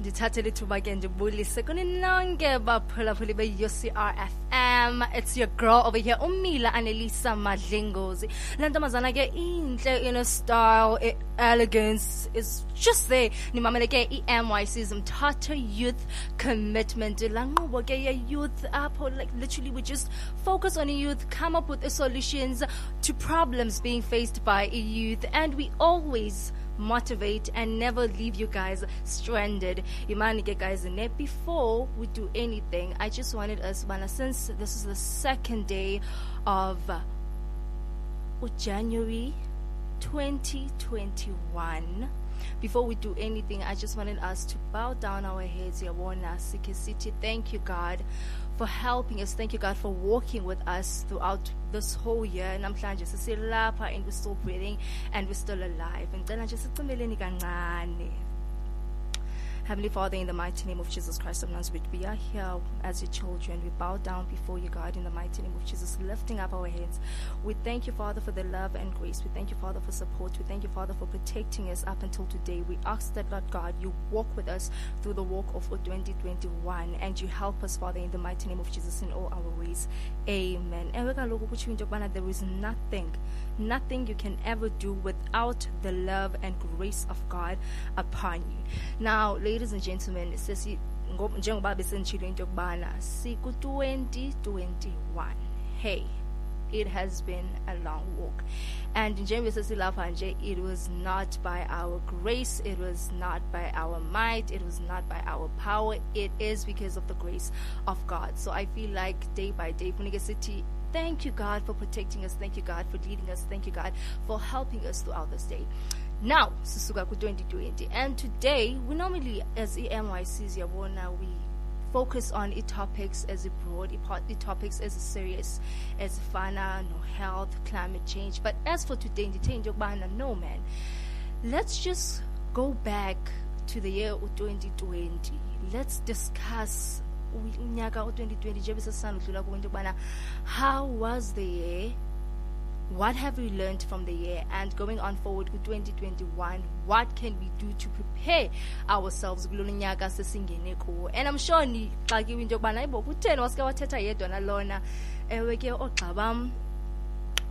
ndithathe lithuba ke ndibulise kuni nonke baphulaphuli be-ucr fm it's your girl over here umila anelisa madlingozi. Le ntombazana ke intle ine-style i-elegance is just there. Nimamele ke i-mycs mthatha youth commitment. Laa nkqubo ke ye-youth apho like literally we just focus on youth come up with solutions to problems being faced by youth. And we always motivate and never leave you guys stranded. Imanike guys, and before we do anything, I just wanted us, since this is the second day of uh, January 2021. Before we do anything, I just wanted us to bow down our heads. Yawona Sike City. Thank you, God, for helping us. Thank you, God, for walking with us throughout this whole year. Namhlanje sisilapha and we're still breathing and we're still alive. Ngicela nje sicimbeleni kancane. Heavenly Father, in the mighty name of Jesus Christ of Nazareth, we are here as your children. We bow down before you, God, in the mighty name of Jesus, lifting up our hands. We thank you, Father, for the love and grace. We thank you, Father, for support. We thank you, Father, for protecting us up until today. We ask that, Lord God, you walk with us through the walk of 2021 and you help us, Father, in the mighty name of Jesus, in all our ways. Amen. And we're going to look there is nothing, nothing you can ever do without the love and grace of God upon you. Now, ladies and gentlemen, sesi ngo- njengoba besenditshilo into yokubana siku-2021 hey it has been a long walk. And njengoba sesilapha nje it was not by our grace it was not by our might it was not by our power. It is because of the grace of god. So i feel like day by day funeke sithi thank you god for protecting us. Thank you god for leading us. Thank you god for helping us throughout this day now sisuka ku-2020 and today we normally as e-mycs yabona we focus on a broad e-topics as a serious as fana no health climate change. But as for today ndithe into yokubana no man. Let's just go back to the year u-2020 let's discuss unyaka u-2020 njengoba sesisandudlula kuwo into yokubana how was the year what have we learned from the year and going on forward with 2021 what can we do to prepare ourselves? Kulona nyaka sesingene kuwo. And i'm sure nixakiwe into yokubana ayibo kutheni wasike wathetha yedwa nalona? Ewe ke oogxa bam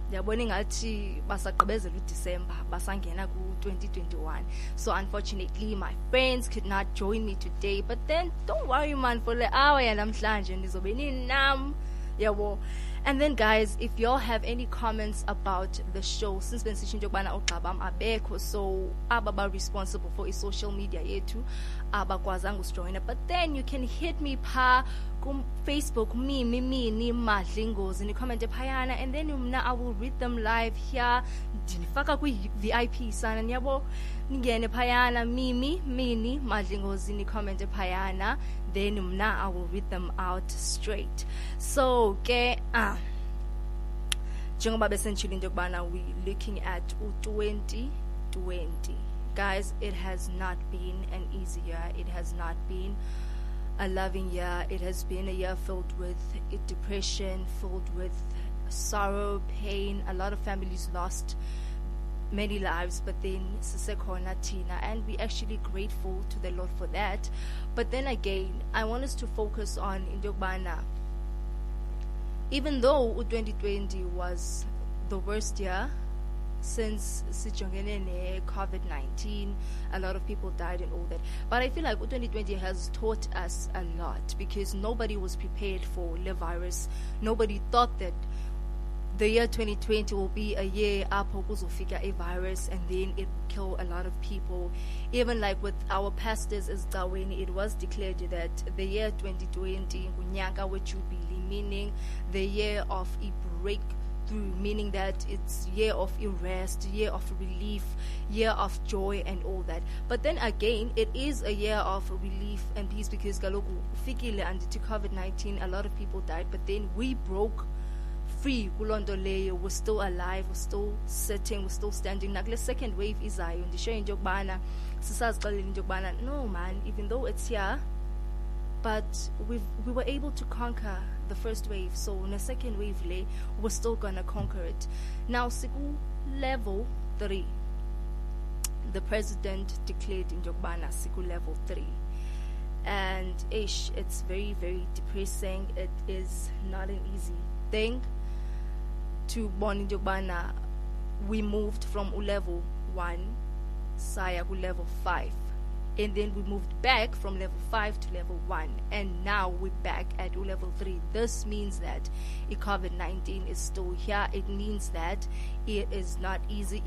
ndiyabona ingathi basagqibezela udisemba basangena ku-2021 so unfortunately my friends could not join me today. But then don't worry man for le hour yanamhlanje ndizobe ninam yabo and then guys if y'all have any comments about the show since bensisho into yokubana ugxa bam abekho so aba ba-responsible for i-social media yethu abakwazanga usijoyina but then you can hit me pha kumfacebook mimi mini madlingozi nikhomente phayana and then mna i will read them live here. Ndinifaka kwi-vip sana niyabo? Ningene phayana mimi mini madlingozi nikhomente phayana then mna i will read them out straight. So ke ah njengoba besenditshilo into yokubana we looking at u-2020 guys it has not been an easy year. It has not been a loving year. It has been a year filled with depression filled with sorrow pain. A lot of families lost many lives but then sisekhona tina and we're actually grateful to the lord for that. But then again i want us to focus on into yokubana even though u-2020 was the worst year since sijongene ne-covid-19 a lot of people died and all that. But i feel like u-2020 has taught us a lot because nobody was prepared for the virus. Nobody thought that the year 2020 will be a year kuzofika a virus and then it will kill a lot of people. Even like with our pastors as Daweni, it was declared that the year 2020 ngunyaka wejubilee meaning the year of a breakthrough meaning that it's year of rest year of relief year of joy and all that. But then again it is a year of relief and peace because kaloku fikile and to covid-19 a lot of people died but then we broke free. Kuloo nto leyo we're still alive we're still sitting we're still standing. Nakule second wave izayo. Ndisho into yokubana sisazixelela into yokubana no man even though it's here but we've, we were able to conquer the first wave. So in the second wave le we're still gonna conquer it. Now siku level 3 the president declared into yokubana siku level 3 and ish it's very very depressing. It is not an easy thing to bona into yokubana we moved from level 1 saya level 5 and then we moved back from level 5 to level 1 and now we're back at level 3 this means that covid-19 is still here. It means that it is not easy.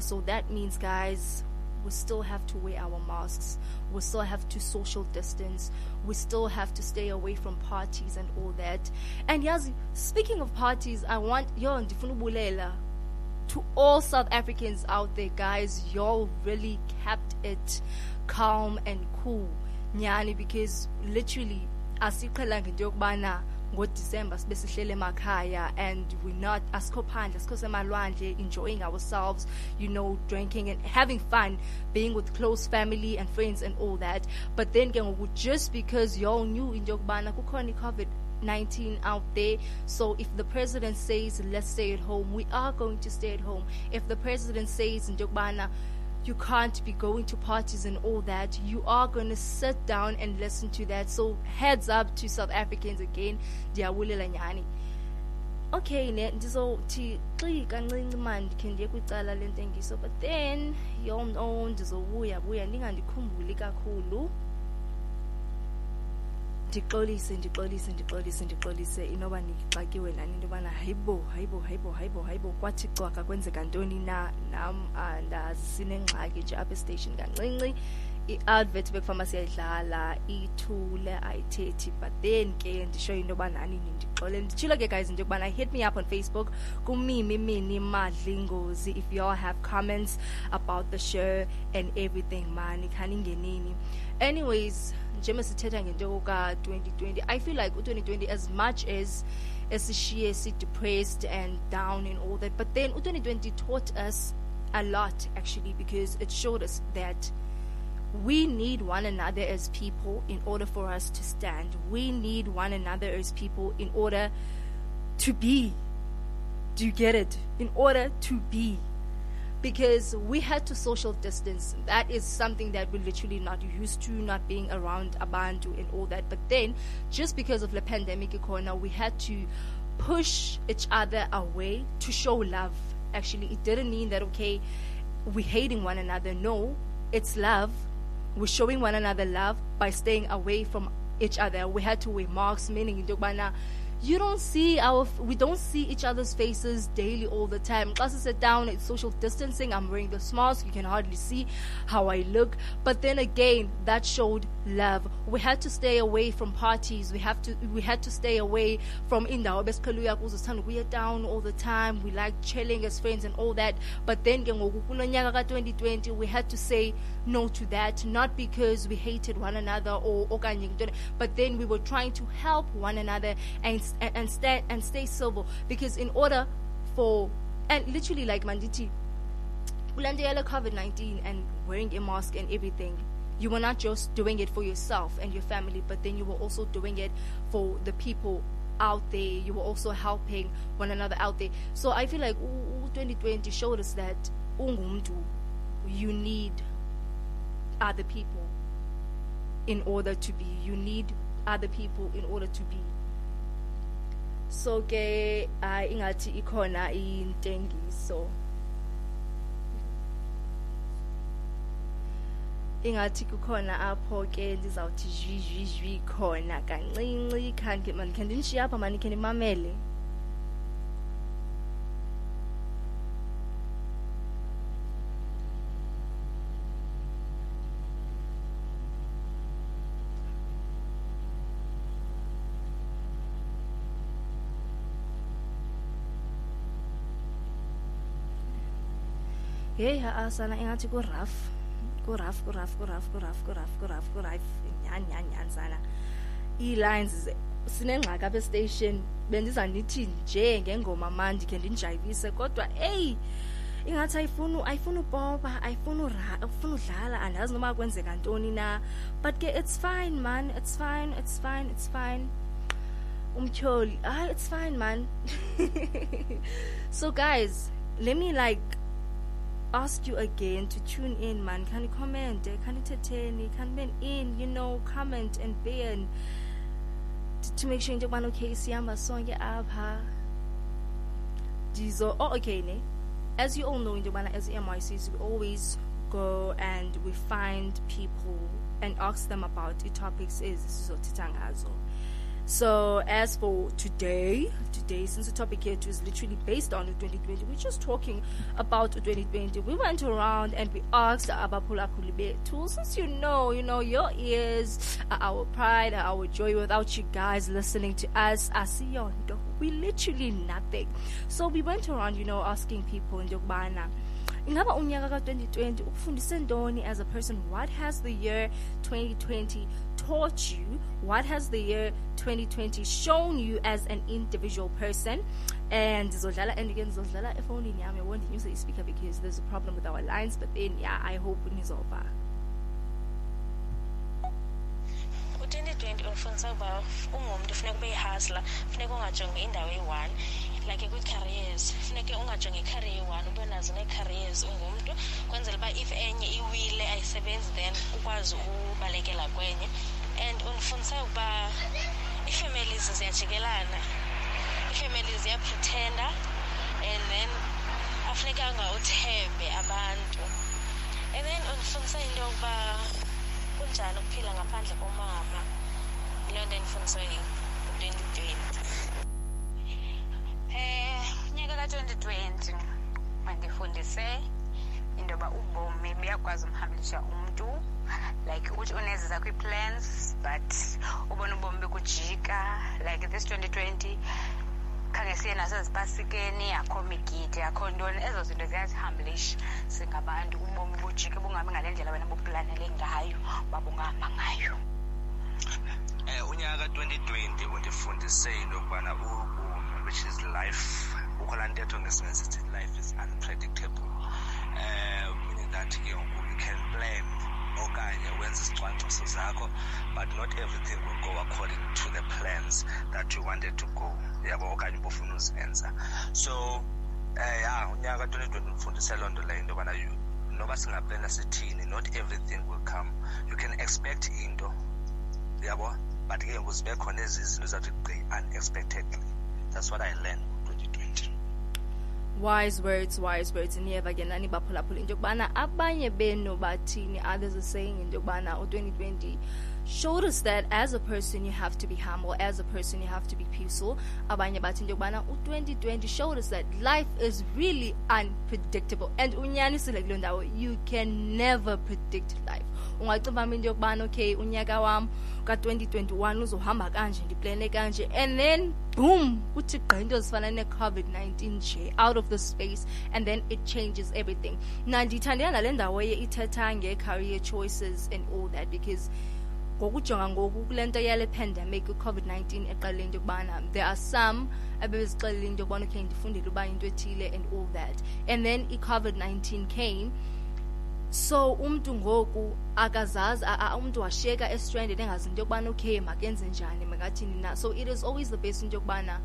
So that means guys we still have to wear our masks. We still have to social distance. We still have to stay away from parties and all that. And yes speaking of parties i want yo to all South Africans out there, guys, y'all really kept it calm and cool. Nyani, because literally, asiqhelanga into yokubana ngodisemba sibe sihlele emakhaya and we're not asikho phandle asikho semalwandle enjoying ourselves you know drinking and having fun being with close family and friends and all that but then ke ngoku just because y'all knew into yokubana kukhona i-covid 19 out there. So if the president says, let's stay at home, we are going to stay at home. If the president says, Ndokbana, you can't be going to parties and all that, you are going to sit down and listen to that. So heads up to South Africans again. Okay ndizothi xi kancinci mani ndikhe ndiye kwicala lentengiso but then y'all know ndizobuya buya ndingandikhumbuli kakhulu ndixolise ndixolise ndixolise ndixolise. Inoba ndixakiwe nani into yobana hayibo hayibo hayibo hayibo hayibo kwathi cwaka kwenzeka ntoni na? Nam ah, andazi sinengxaki nje apha estation kancinci. I-advert bekufama siyayidlala ithule ayithethi. But then ke ndisho into yoba nanini ndixole nditshilo ke guys into yokubana hit me up on facebook. Kumimi mini madli ngozi. If you all have comments about the show and everything mani khaningenini anyways njengoba sithetha ngento ka-2020 i feel like u-2020 as much as esishiye si-depressed and down and all that but then u-2020 taught us a lot actually because it showed us that we need one another as people in order for us to stand. We need one another as people in order to be. Do you get it? In order to be because we had to social distance. That is something that we're literally not used to, not being around Abantu and all that. But then, just because of the pandemic, corona, we had to push each other away to show love. Actually, it didn't mean that okay, we're hating one another. No, it's love. We're showing one another love by staying away from each other. We had to wear masks, meaning you don't see our we don't see each other's faces daily all the time. Classes sit down it's social distancing i'm wearing the mask you can hardly see how i look. But then again that showed love. We had to stay away from parties. We have to we had to stay away from indawo besiqhela kuzo sithanda ukuya down all the time. We like chilling as friends and all that. But then ke ngoku kulo nyaka ka-2020 we had to say no to that not because we hated one another or but then we were trying to help one another and and, and stay and stay civil because in order for and literally like manditi Ulandela COVID 19 and wearing a mask and everything, you were not just doing it for yourself and your family, but then you were also doing it for the people out there. You were also helping one another out there. So I feel like 2020 showed us that you need other people in order to be. You need other people in order to be. so ke hayi ingathi ikhona intengiso ingathi kukhona apho ke ndizawuthi zwi zwi zwi khona kancinci khange mandikhe ndinishiye apha mandikhe ndimamele okay, أصلا إن تقول رف كرف كرف كرف كرف كرف كرف كرف يعني يعني يعني sana. E-lines. sinengxaki apha estation bendiza ndithi nje ngengoma mandi khe ndinjayivise kodwa eyi ingathi ayifuni ayifuni upopa ayifuni ufuna udlala andazi noba kwenzeka ntoni na. But ke it's fine man it's fine it's fine it's fine. Umtyholi Ah, it's fine man. So guys let me like ask you again to tune in, man. Can you comment? Can you entertain? Can you in? You know, comment and be in to, to make sure into one okay. see i'm sonke apha. Dizo. Oh, okay, ne. As you all know, in the one as MYCs, we always go and we find people and ask them about the topics is so zotitangazo. So as for today, today since the topic here is literally based on 2020, we're just talking about 2020. We went around and we asked Abapula Kulibetu, since you know, you know, your ears are our pride, are our joy. Without you guys listening to us, Asiyondo, we literally nothing. So we went around, you know, asking people in Yogbana ingaba unyaka ka-2020 ukufundise ntoni as a person what has the year 2020 taught you what has the year 2020 shown you as an individual person. And ndizodlala and again ndizodlala efowunini yami yabo ndinyuse ispeaker because there's a problem with our lines but then yeah i hope nizova u-2020 undifundisa ukuba ungumntu funeka ube yihasla funeka ungajongi indawo eyi-one like ungajongi icareer eyi-one ube nazo nee-careers ungumntu kwenzela uba if enye iwile ayisebenzi then ukwazi ubalekela kwenye. And undifundisa ukuba ii-families ziyajikelana ii-families ziyapretenda and then afunekanga uthembe abantu. And then undifundisa into yokuba kunjani ukuphila ngaphandle komama. Yiloo nto endifundiswe u-twenty twenty. Eh unyaka ka-2020 mandifundise into yoba ubomi buyakwazi umntu like uthi but ubona ubomi bekujika. Like this 2020 khange siye nasezipasikeni akho migidi akho ntoni. Ezo zinto singabantu. Ubomi bujike ngale ndlela wena ngayo ngayo. Eh unyaka ka2020 undifundise into yokubana ubomi which is life laa ntetho sithi life is unpredictable. Um meaning that ke ngoku you can plan okanye wenze izicwangciso zakho but not everything will go according to the plans that you wanted to go yabo okanye ubufuna uzenza. So eh ya unyaka ka2020 undifundise loo nto leyo into yobana noba singaplana sithini not everything will come. You can expect into yabo but ke ngoku zibe khona ezi zinto zathi gqi unexpectedly. That's what i learned. ku-2020 wise words wise words niyeva ke nani baphulaphula into yokubana abanye benu bathini others are saying into yokubana u-2020 showed us that as a person you have to be humble. As a person you have to be peaceful. Abanye bathi into yokubana u-2020 showed us that life is really unpredictable. And you can never predict life ungacinga into yokubana okay unyaka wam ka-2021 uzohamba kanje ndiplane kanje and then boom kuthi gqa into zifana ne-covid-19 nje out of the space and then it changes everything. Na ndithandela nale ndawo ye ithetha nge-career choices and all that because ngokujonga ngoku kule nto yale pandemic i-covid-19 eqalele into yokubana there are some abebezixelele into yokubana okay ndifundele uba into ethile and all that. And then i-covid-19 came so umntu ngoku akazazi umntu washiyeka estranded engazi into yokubana okay makenze njani makathini na. So it is always the best into yokubana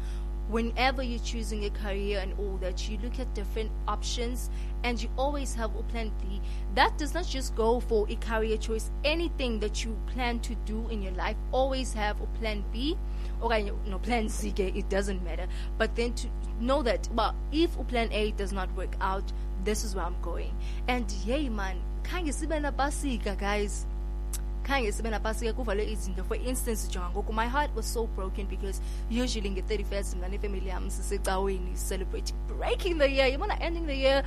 whenever you're choosing a career and all that you look at different options and you always have a plan b. That does not just go for a career choice. Anything that you plan to do in your life always have a plan b. Okay no plan c it doesn't matter. But then to know that well if plan a does not work out this is where i'm going. And yay man khange sibe napasika guys? Khange sibe napasika kuvale izinto. For instance jonga ngoku my heart was so broken because usually nge-31st mna nefamily yam sisecaweni celebrating breaking the year. You yabona ending the year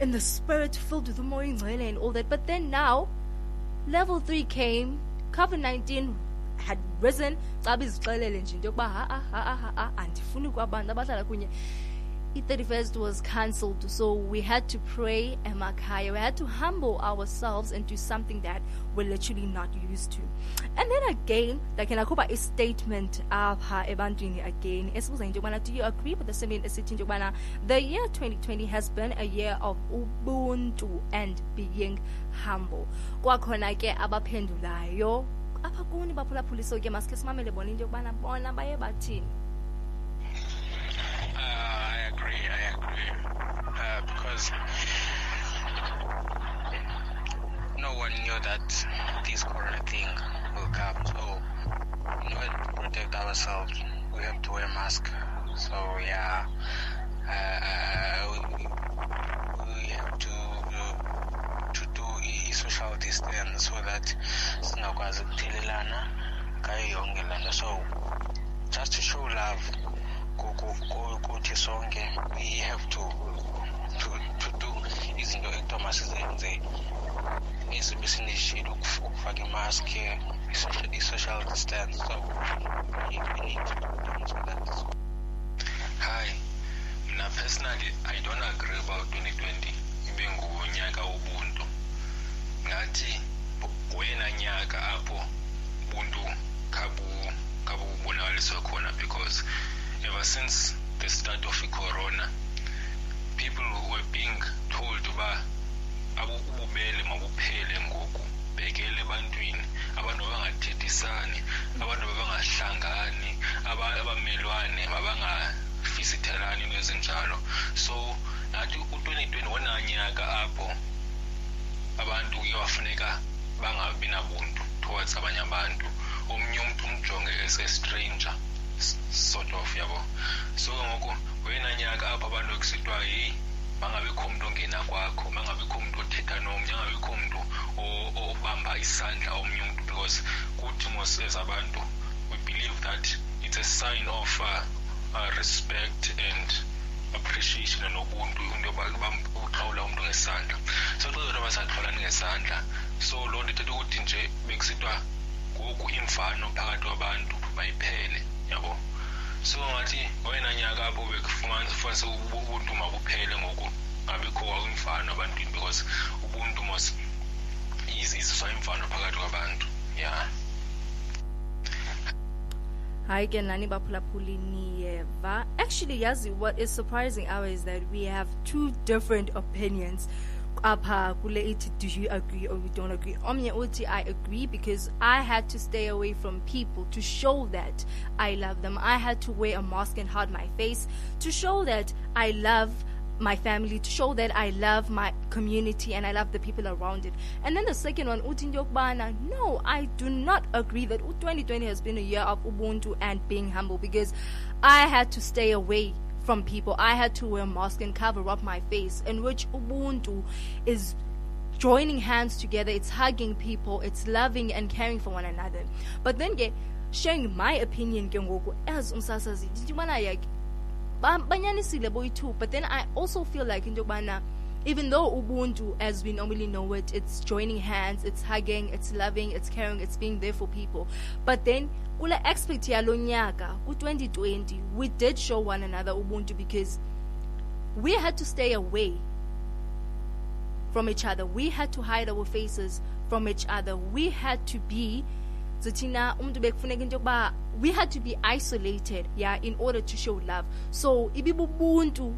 in the spirit filled with umoya ingcwele and all that. But then now level 3 came covid-19 had risen. Caba izixelele nje into yokuba ha-a ha-a ha-a andifuni kwabantu abahlala kunye i-31st was cancelled so we had to pray emakhaya we had to humble ourselves and do something that we're literally not used to. And then again like nakhupha i-statement apha ebantwini again. Esibuza into yokubana do you agree with the statement? The year 2020 has been a year of ubuntu and being humble. Kwakhona ke abaphendulayo apha kuni baphulaphuliso ke masikhe simamele bona Uh, I agree. I agree. Uh, because no one knew that this corona thing will come. So in order to protect ourselves, we have to wear mask. So yeah, uh, we, we have to to do social distance so that singakwazi ukuthelelana ngayo yonke lana. So just to show love kuthi sonke we have to to to do izinto ekuthiwa masizenze ezibe sinishile ukuf- ukufaka imask i-social- i-social distance. So we we need to do things like that. Hi, mina personally I don't agree about 2020 ibe ngunyaka wobuntu. Ngathi bu- wena nyaka apho ubuntu kabu kabu bonakaliswa khona because ever since the start of i-corona people were being told uba abu- ububele mabuphele ngoku bhekele ebantwini abantu mabangathethisani abantu mabangahlangani aba- abamelwane mabangafisithelani into ezinjalo. So nathi u-2020 wonanyaka apho abantu kuyawafuneka bangabi nabuntu towards abanye abantu. Omnye umntu umjonge as a stranger. s- sort of yabo. So ngoku wena nyaka apho abantu kusithiwa heyi mangabikho umntu ongena kwakho mangabikho umntu othetha nomnye angabikho umntu o- obamba isandla omnye umntu because kuthi mos as abantu we believe that it's a sign of uh, uh, respect and appreciation nobuntu into yoba bam- uxhawula umntu ngesandla. So xa zonto basaxhawulani ngesandla so loo nto ithetha ukuthi nje bekusithiwa ngoku imvano phakathi kwabantu mayiphele yabo. So ngathi wena nyaka ubuntu ngoku. Because ubuntu phakathi kwabantu. Yeah hayi ke nani baphulaphuli niyeva actually yazi what is surprising our is that we have two different opinions apha kule ithi do you agree or we don't agree omnye uthi i agree because i had to stay away from people to show that i love them i had to wear a mask and hide my face to show that i love my family to show that I love my community and I love the people around it. And then the second one, uthi into yokubana, no, I do not agree that 2020 has been a year of Ubuntu and being humble because I had to stay away from people. I had to wear a mask and cover up my face, in which Ubuntu is joining hands together, it's hugging people, it's loving and caring for one another. But then ke sharing my opinion ke ngoku as umsasazi, ndibona like ba- banyanisile boyi-two but then i also feel like into even though ubuntu as we normally know it it's joining hands it's hugging it's loving it's caring it's being there for people. But then kule aspect yalo nyaka ku-2020 we did show one another ubuntu because we had to stay away from each other. We had to hide our faces from each other. We had to be we had to be isolated yeah in order to show love. So ibibubuntu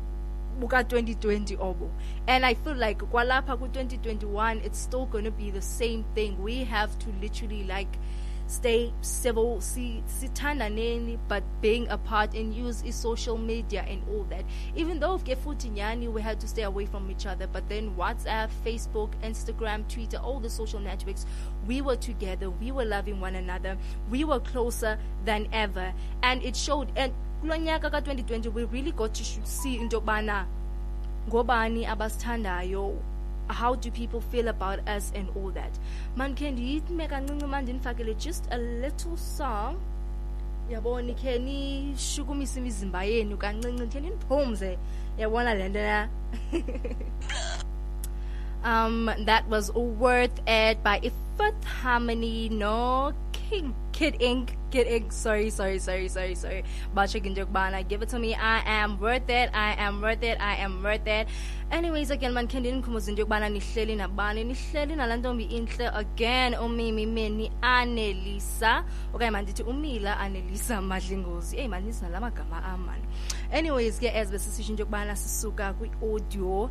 buka-2020 obo. And i feel like kwalapha ku-2021 it's still going to be the same thing. We have to literally like stay civil. Si sithandaneni but being apart and use social media and all that. Even though ke futhi nyani we had to stay away from each other but then whatsapp facebook instagram twitter all the social networks we were together. We were loving one another. We were closer than ever. And it showed and kulo nyaka ka-2020 we really got to see into yokubana ngobani abasithandayo? How do people feel about us and all that? Man khe ndiyime kancinci ma ndinifakele just a little song. Yabo nikhe nishukumise imizimba yenu? Kancinci ndikhe ndiniphumze yabona le nto um that was worth it by Fifth Harmony no Kid Ink Kid Ink sorry sorry sorry sorry sorry. Bacha Ginjokbana give it to me. I am worth it. I am worth it. I am worth it. Anyways again man khe ndinikhumbuze into yokubana nihleli nabani nihleli nalaa ntombi intle again. Oh, Umimi meni anelisa okanye mandithi oh, umila anelisa madlingozi. Eyi mandithi nala magama ah, am mani anyways ke as besisitsho into yokubana sisuka kwi-audio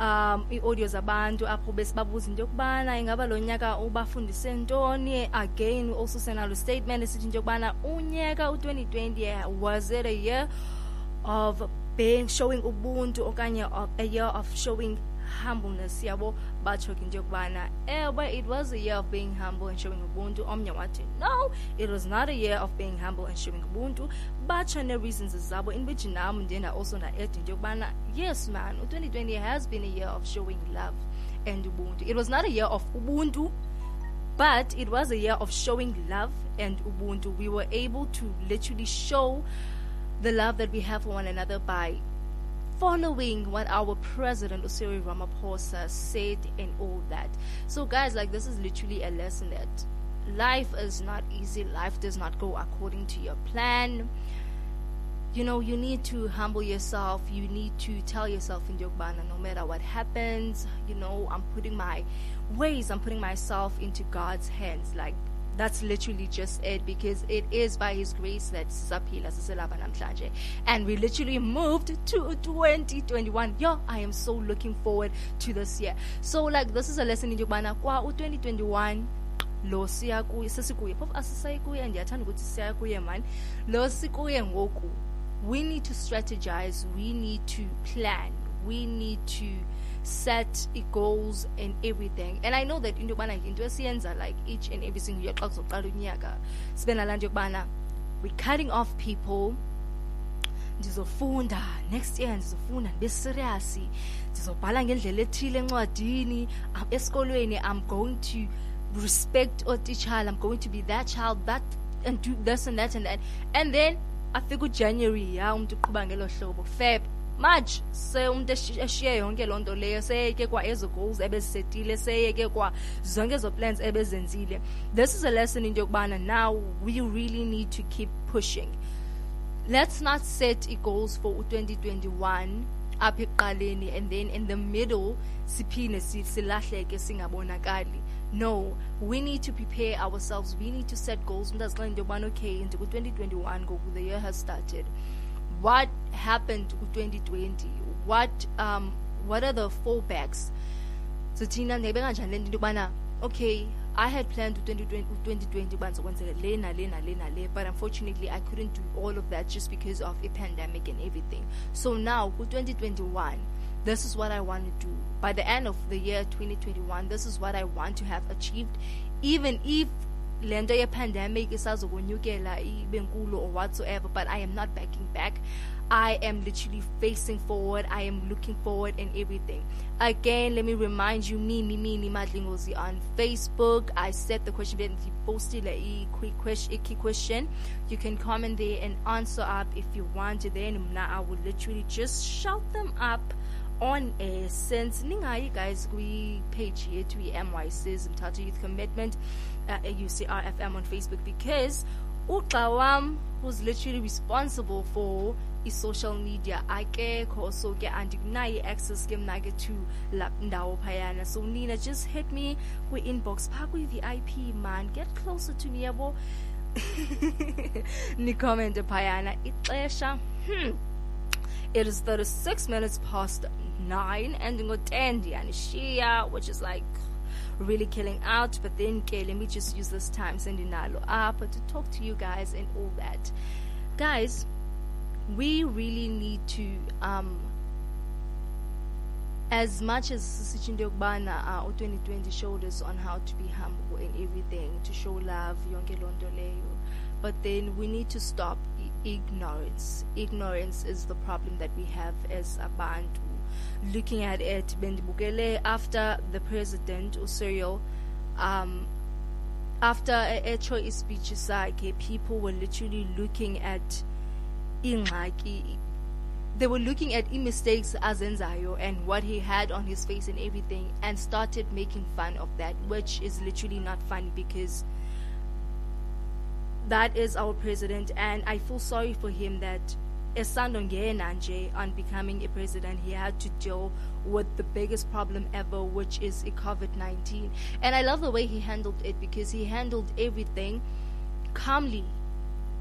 um ii-audio zabantu apho besibabuza into yokubana ingaba lo nyaka ubafundise ntoni? Again also senalo statement esithi into yokubana unyaka u-2020 was it a year of being showing ubuntu okanye a year of showing humbleness yabo batsho ke into yokubana ewe it was a year of being humble and showing ubuntu. Omnye no it was not a year of being humble and showing ubuntu. Batsho nee-reasons zabo in which nam ndiye also nda-eda into yokubana yes man u-2020 has been a year of showing love and ubuntu. It was not a year of ubuntu but it was a year of showing love and ubuntu. We were able to literally show the love that we have for one another by following what our president Cyril Ramaphosa said and all that. So guys, like this is literally a lesson that life is not easy. Life does not go according to your plan. You know, you need to humble yourself. You need to tell yourself in Yogbana, no matter what happens, you know, I'm putting my ways, I'm putting myself into God's hands. Like that's literally just it because it is by his grace that sisaphila siselapha namhlanje and we literally moved to 2021 yo i am so looking forward to this year. So like this is a lesson in yokubana kwa u-2021 lo siya kuye sesikuye. Phofu asisayi kuye ndiyathanda ukuthi siya mani lo sikuye ngoku. We need to strategize. We need to plan. We need to set goals and everything. And i know that into yokubana into esiyenza like each and every single year xa kuzoqala unyaka sibe nalaa nto yokubana we're cutting off people. Ndizofunda next year ndizofunda ndibe serious ndizobhala ngendlela ethile encwadini esikolweni i'm going to respect ootitshala i'm going to be that child that and do this and that and that. And then afika ujanuary ya umntu uqhuba ngelo hlobo feb march se umuntu eshiye yonke loo nto leyo seyeke kwa ezo goals ebezisetile seyeke kwa zonke ezo plans ebezenzile. This is a lesson into yokubana now we really need to keep pushing. Let's not set goals for 2021 apha ekuqaleni and then in the middle siphinde silahleke singabonakali. No we need to prepare ourselves. We need to set goals. Umntu azixela into yokubana okay into ku-2021 ngoku the year has started what happened ku-2020 what um what are the fallbacks so thina ndiyabe kanjani le okay I had planned to 2020, 2020 once le but unfortunately I couldn't do all of that just because of a pandemic and everything. So now, for 2021, this is what I want to do. By the end of the year 2021, this is what I want to have achieved, even if lento ye pandemic isazokonyukela ibe nkulu or whatsoever but i am not backing back. I am literally facing forward i am looking forward and everything. Again let me remind you me me me madlingozi on facebook. I set the question and posted a quick question a key question. You can comment there and answer up if you want. To then i will literally just shout them up on air since ningayi guys kwi-page yethu i-mycis mthatha youth commitment uh, ucrfm on facebook because uxa was literally responsible for i-social media. Akekho so ke andikunayo i-access ke mna ke to la ndawo so nina just hit me kwi-inbox phaa kwi-vip man. Get closer to me yabo. Nikommente phayana. Ixesha hmm it is 36 minutes past 9 and ngo 10 ndiyanishiya which is like really killing out but then okay, let me just use this time sending nalo up to talk to you guys and all that. Guys we really need to um as much as uh, u-2020 showed us on how to be humble and everything to show love yonke loo nto leyo. But then we need to stop ignorance. Ignorance is the problem that we have as abantu looking at it bendibukele after the president uCyril um after etsho ispeech sakhe people were literally looking at ingxaki. They were looking at mistakes azenzayo and what he had on his face and everything and started making fun of that which is literally not funny because that is our president. And i feel sorry for him that esandongena nje on becoming a president he had to deal with the biggest problem ever which is covid-19 and i love the way he handled it because he handled everything calmly.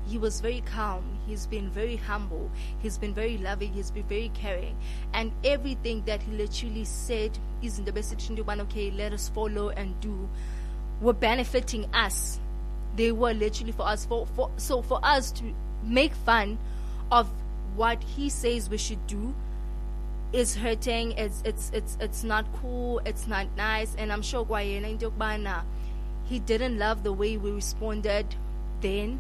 He was very calm. He's been very humble. He's been very loving. He's been very caring. And everything that he literally said is in the best situation. One, okay let us follow and do. Were benefiting us. They were literally for us for, for so for us to make fun of what he says we should do is hurting it's it's it's it's not cool it's not nice. And i'm sure he didn't love the way we responded then.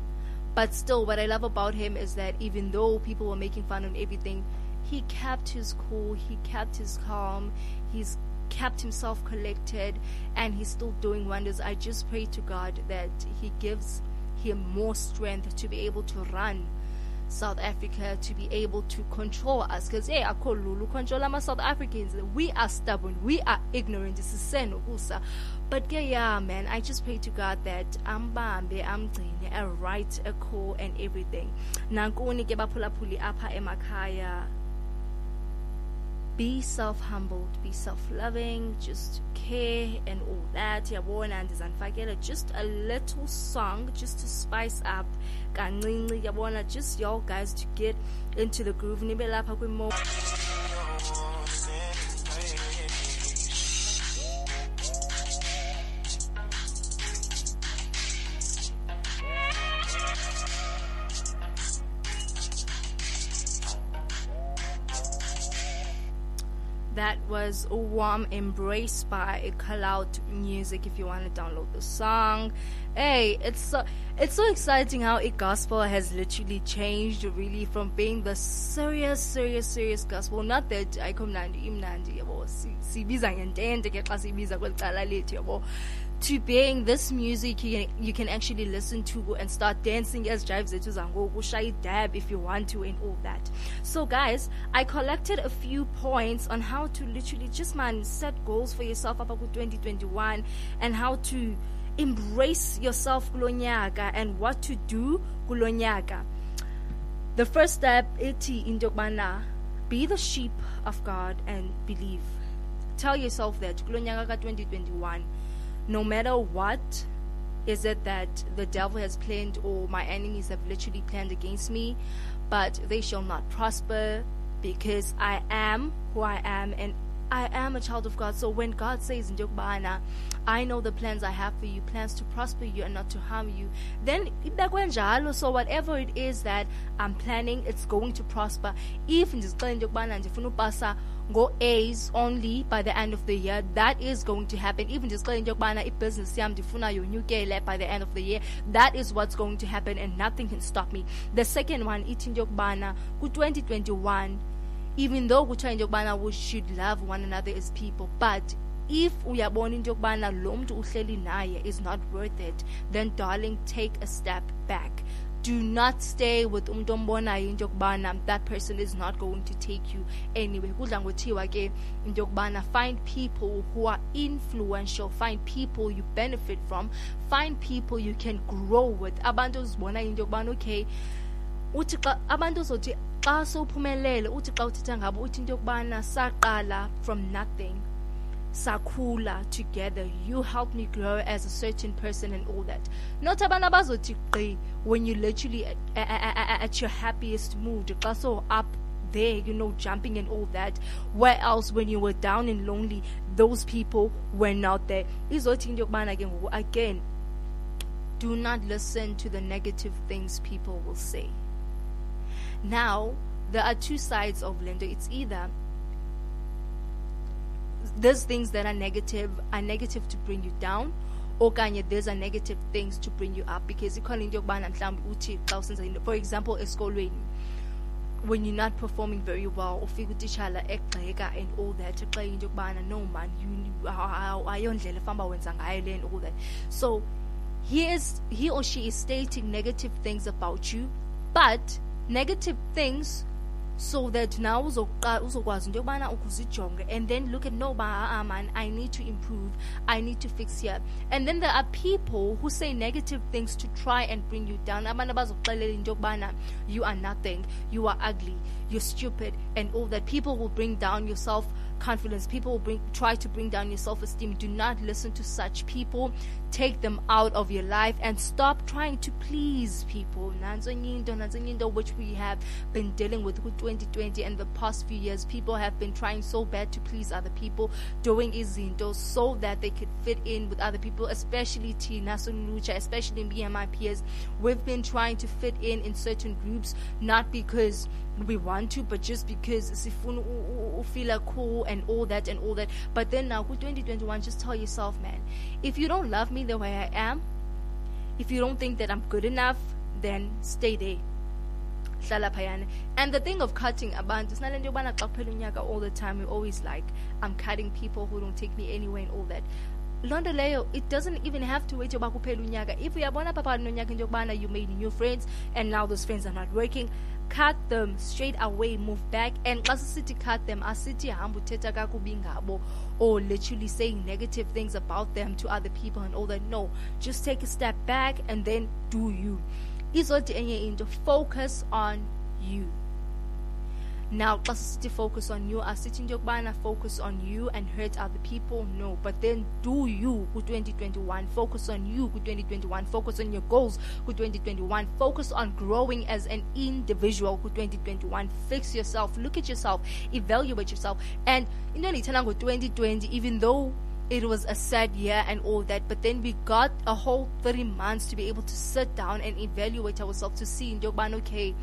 But still what i love about him is that even though people were making fun of everything he kept his cool he kept his calm he's kept himself collected and he's still doing wonders. I just pray to god that he gives him more strength to be able to run South Africa to be able to control us. Because hey call lulu control ama South Africans. We are stubborn. We are ignorant. This is sisenokusa but ke yeah man I just pray to God that ambambe amgcine a right a core and everything. Nankuni ke baphulaphuli apha emakhaya be self-humbled be self-loving just care and all that Yeah, boy, and yabona ndizanifakela just a little song just to spice up kancinci yabona just y'all guys to get into the groove. Nibe lapha kwimo that was a warm embrace by Cloud Music. If you want to download the song, hey, it's so it's so exciting how a gospel has literally changed really from being the serious, serious, serious gospel. Not that I come nandi imnandi yabo sibiza ngentente ke xa sibiza kweli cala lethu yabo to being this music you can, you can actually listen to and start dancing as jive zethu zangoku shy dab if you want to and all that. So guys i collected a few points on how to literally just man set goals for yourself up to 2021 and how to embrace yourself kulonyaka and what to do kulonyaka the first step iti into yokubana be the sheep of god and believe. Tell yourself that kulonyaka ka 2021 no matter what is it that the devil has planned or my enemies have literally planned against me, but they shall not prosper because I am who I am and I am a child of God. So when God says in Jokbana, I know the plans I have for you, plans to prosper you and not to harm you, then so whatever it is that I'm planning, it's going to prosper. If in go A's only by the end of the year. That is going to happen. Even just in yokubana business yam ndifuna yonyukele by the end of the year. That is what's going to happen and nothing can stop me. The second one, ithi yokubana ku 2021 even though kuthiwa into we should love one another as people but if we uyabona into yokubana lo mntu uhleli naye is not worth it then darling take a step back do not stay with umuntu ombonayo into yokubana that person is not going to take you anyway kudla ngothiwa ke into yokubana find people who are influential find people you benefit from find people you can grow with. Abantu ozibona into yokubana okay uthi xa abantu uzothi xa sowuphumelele uthi xa uthetha ngabo uthi into yokubana saqala from nothing sakhula together you helped me grow as a certain person and all that not abantu abazothi when you literally at, at, at your happiest mood xa so up there, you know, jumping and all that. Where else, when you were down and lonely, those people were not there. Again, Again, do not listen to the negative things people will say. Now, there are two sides of Linda. It's either those things that are negative are negative to bring you down okanye these are negative things to bring you up. Because ikhona into yokubana mhlawumbi uthi xa usenza into for example esikolweni when you're not performing very well ufika utitshala egxeka and all that explain into yokubana no man ayondlela efamba wenza ngayo le and all that. So he is he or she is stating negative things about you but negative things so that now uzokwazi into yokubana ukuzijonge and then look at no ba man i need to improve. I need to fix here. And then there are people who say negative things to try and bring you down. Abantu abazokuxelela into yokubana you are nothing. You are ugly. You're stupid and all that. People will bring down your self confidence. People will bring, try to bring down your self esteem. Do not listen to such people. Take them out of your life and stop trying to please people. Which we have been dealing with with 2020 and the past few years. People have been trying so bad to please other people, doing izinto so that they could fit in with other people, especially Tina Sunlucha, especially me and my peers. We've been trying to fit in in certain groups, not because we want to, but just because u- feel cool and all that and all that. But then now with 2021, just tell yourself, man, if you don't love me the way I am, if you don't think that I'm good enough, then stay there. And the thing of cutting abantu, xa kuphela unyaka all the time, we always like, I'm cutting people who don't take me anywhere and all that. loo leyo it doesn't even have to wait kuphela unyaka if phakathi nonyaka into yokubana you made new friends and now those friends are not working cut them straight away move back. And xa sisithi cut them asithi hamba uthetha kakubi ngabo or literally saying negative things about them to other people and all that. No just take a step back and then do you. Izothi enye into focus on you now xa sisithi focus on you. Asithi into yokubana focus on you and hurt other people? No. But then do you ku-2021 focus on you ku-2021 focus on your goals ku-2021 focus on growing as an individual ku-2021 fix yourself. Look at yourself. Evaluate yourself. And into endiyithanda ngo-2020 even though it was a sad year and all that, but then we got a whole 30 months to be able to sit down and evaluate ourselves to see into yokubana okay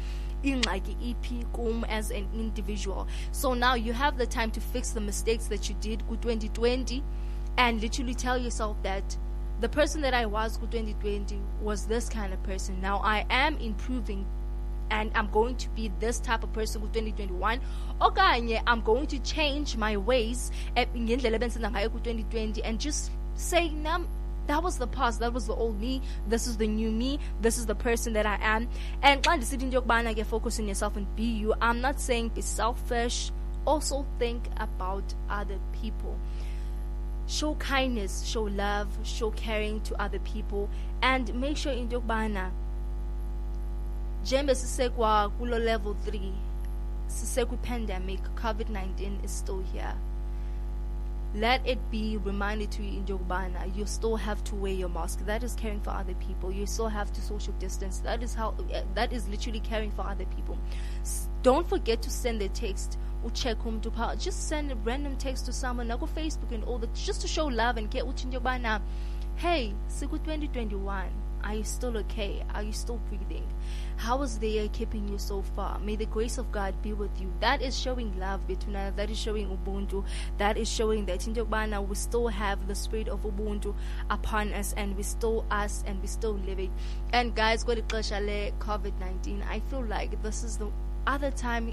ingxaki iphi kum as an individual. So now you have the time to fix the mistakes that you did ku-2020 and literally tell yourself that the person that i was ku-2020 was this kind of person. Now i am improving and I'm going to be this type of person with 2021 okanye I'm going to change my ways eh, ngendlela ebendisenza ngayo ku-2020 and just say that was the past. That was the old me. This is the new me. This is the person that I am. And xa ndisithi into yokubana ke focus on yourself and be you. I'm not saying be selfish. Also think about other people. Show kindness show love show caring to other people. And make sure into yokubana njengoba sisekwa kulo level 3 sisekwi-pandemic covid-19 is still here let it be reminded to you in Yogbana, you still have to wear your mask. That is caring for other people. You still have to social distance. That is how. uh, That is literally caring for other people. Don't forget to send a text. Check home to power. Just send a random text to someone. Like on Facebook and all that, just to show love and get what in Yogbana. Hey, Siku 2021. Are you still okay? Are you still breathing? How is the keeping you so far? May the grace of God be with you. That is showing love between us. That is showing Ubuntu. That is showing that in Jobana we still have the spirit of Ubuntu upon us and we still us and we still living. And guys, go to COVID 19. I feel like this is the other time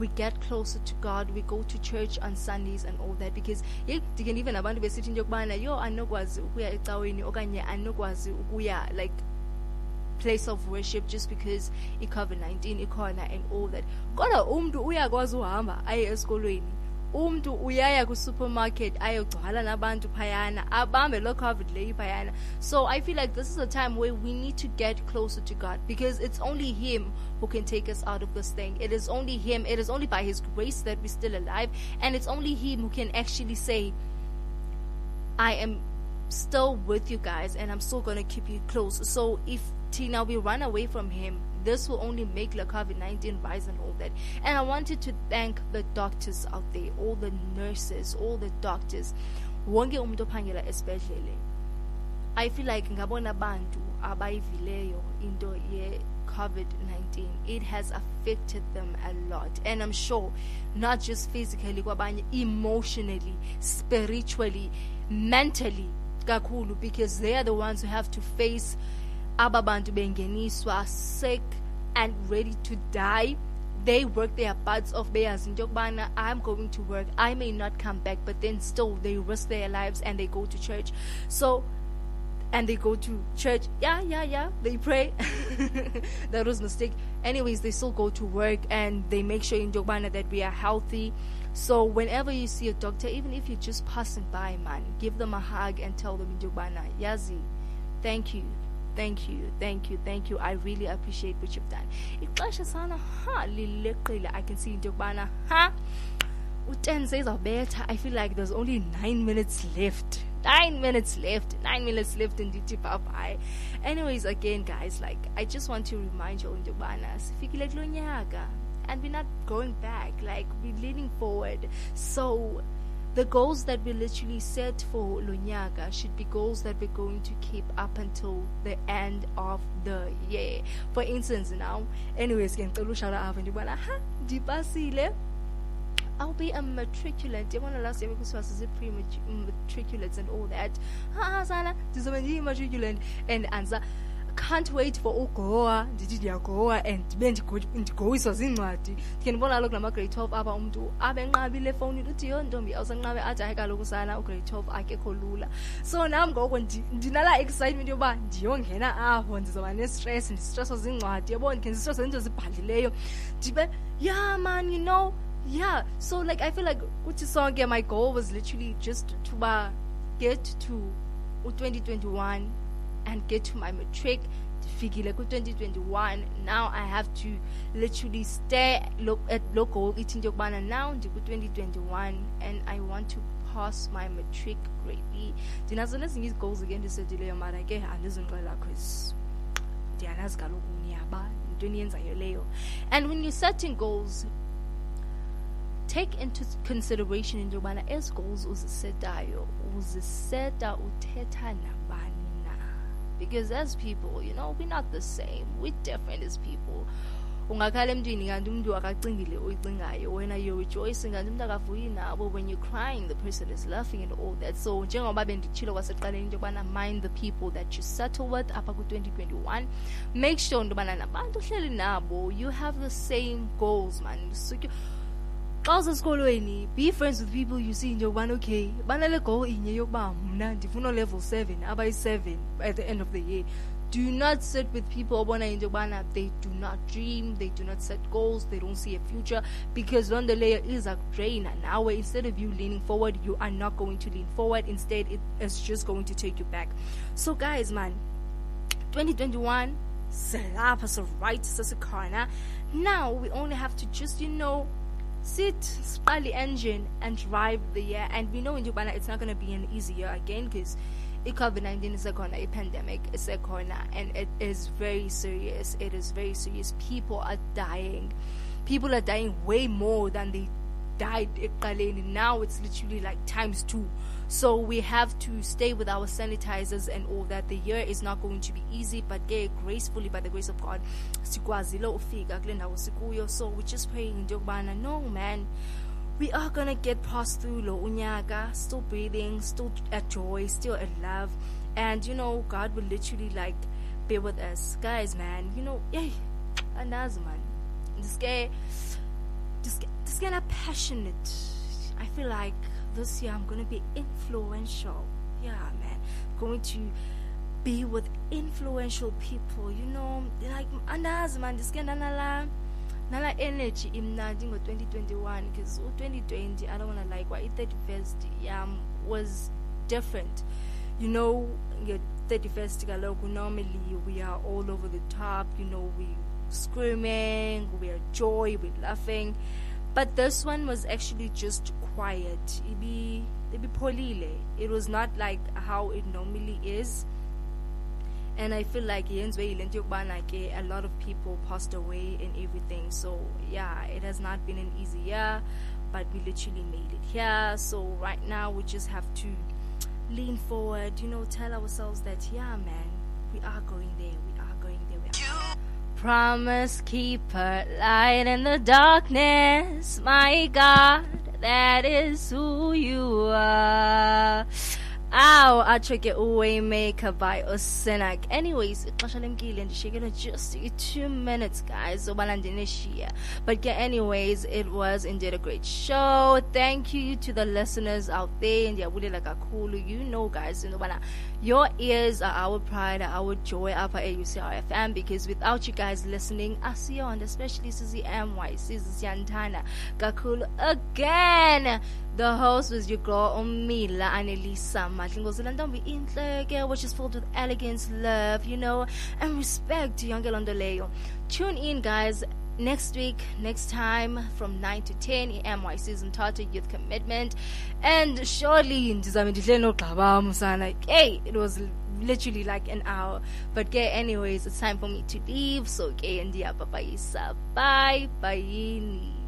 we get closer to God we go to church on Sundays and all that because ye- ndike ndive nabantu besithi into yokubana yo andinokwazi ukuya ecaweni okanye andinokwazi ukuya like place of worship just because i-covid-19 ikhona and all that. Kodwa umntu uyakwazi uhamba aye esikolweni umntu uyaya kwi-supermarket ayogcwala nabantu phayana abambe loo covid leyo phayana so i feel like this is a time where we need to get closer to god because it's only him who can take us out of this thing it is only him it is only by his grace that we're still alive and it's only him who can actually say I am still with you guys and I'm still going to keep you close. So if Tina, we run away from him, this will only make the COVID 19 rise and all that. And I wanted to thank the doctors out there, all the nurses, all the doctors. Wonke umuntu ophangela esibhedlele. I feel like ngabona abantu abayivileyo into ye COVID-19 it has affected them a lot and I'm sure not just physically kwabanye emotionally spiritually mentally kakhulu because they are the ones who have to face aba bantu bengeniswa sick and ready to die. They work their butts off. Beyazi into yokubana i'm going to work. I may not come back but then still they risk their lives and they go to church. So and they go to church. Yeah yeah yeah. They pray. That was mistake. Anyways they still go to work and they make sure in Jogbana that we are healthy. So whenever you see a doctor even if you're just passing by man give them a hug and tell them in Jogbana yazi thank you thank you thank you thank you. I really appreciate what you've done. Ixesha sana ha lileqile i can see into yokubana ha u-10 seyizawubetha i feel like there's only nine minutes left. Nine minutes left nine minutes left ndithi bye anyways again guys like i just want to remind you into yokubana sifikile kulo nyaka and we're not going back. Like we're leaning forward. So the goals that we literally set for Lunyaga should be goals that we're going to keep up until the end of the year. For instance, now, anyways, I'll be a matriculant. Yabona last year because was a pre-matriculates and all that. Ha ha, sana ndiyi-matriculant and answer can't wait for ugoa. Ndithi ndiyagoa and ndibe ndigowiswa ziincwadi. Ndikhe ndibona kaloku nama-grade twelve apha umntu abe enqabile efowunini uthi yho ntombi awusanqabe athi hayi kaloku sana ugrade twelve akekho lula. So nam ngoko ndinalaa excitement yokuba ndiyongena apho ndizawuba nestress ndistreswa ziincwadi. Yabo ndikhe ndistreswa zinto zibhalileyo ndibe yeah man you know yeah. So like i feel like kuthi sonke my goal was literally just to uh, get to 2021 and get to my matric ndifikile ku-2021 now i have to literally stay look at lo goal ithi into yokubana now ndiku-2021 and i want to pass my matric greatly ndinazo nezinye izi-goals ke ndisetileyo mara ke andizonqela cause ndiyanazi kaloku niyaba into eniyenzayo leyo. And when you're setting goals take into consideration into yokubana ezi goals uzisetayo uziseta uthetha nabani. na because as people you know we're not the same. We're different as people. Ungakhala emntwini kanti umntu akacingile oyicingayo wena you're rejoicing kanti umntu akavuyi nabo. When you're crying the person is laughing and all that. So njengoba benditshilo kwasekuqaleni into yokubana mind the people that you settle with apha ku-2021 make sure into yobana nabantu ohleli nabo. You have the same goals man xa usesikolweni be friends with people you see into yokubana okay. Banale goal inye yokuba mna ndifuna level seven abayi-seven at the end of the year. Do not sit with people obona into yokubana they do not dream they do not set goals they don't see a future because loo nto leyo iza kudraina nawe. Instead of you leaning forward you are not going to lean forward. Instead it is just going to take you back. So guys man 2021 selapha siright sesikhona now we only have to just you know sit, spell the engine, and drive the year. And we know in Japan it's not going to be an easy year again because COVID 19 is a corner, a pandemic is a corner, and it is very serious. It is very serious. People are dying. People are dying way more than they died now it's literally like times two. So we have to stay with our sanitizers and all that. The year is not going to be easy but get gracefully by the grace of god sikwazile ufika kule ndawo sikuyo. So we're just praying into no man we are gonna get past through lo unyaka. Still breathing still at joy still at love. And you know god will literally like be with us. Guys man you know yay andazi man. This just just get passionate. I feel like this year I'm gonna be influential. Yeah, man. Going to be with influential people, you know, like andazi man ndisikenda nala nala energy imnandi ngo-2021 because u-2020 i don't want to like why i-31st yam um, was different you know nge-31st kaloku normally we are all over the top you know we screaming we are joy we're laughing but this one was actually just quiet ibi polile it was not like how it normally is and I feel like a lot of people passed away and everything. So yeah, it has not been an easy year, but we literally made it here. So right now we just have to lean forward, you know, tell ourselves that yeah, man, we are going there. We Promise keeper, light in the darkness, my God, that is who you are. Ow, atreke Waymaker by Osenak. Anyways, ixesha lemkile ndishiyekele just two minutes guys obana ndinishiya. But yeah, anyways, it was indeed a great show. Thank you to the listeners out there. Ndiyabulela kakhulu. You know guys, intobana your ears are our pride, our joy up at AUCRFM because without you guys listening, asiyonda, especially Susie MY, Susie Yantana, Kakulu again. The host was your girl Omila Anelisa Matlingozilandombi Intleke, which is filled with elegance, love, you know, and respect to Young Leo. Tune in, guys, next week, next time from 9 to 10 a.m. my season Tata Youth Commitment. And surely, like, hey, it was literally like an hour. But okay, anyways, it's time for me to leave. So, okay, ndiyababayisa. Bye. Bye.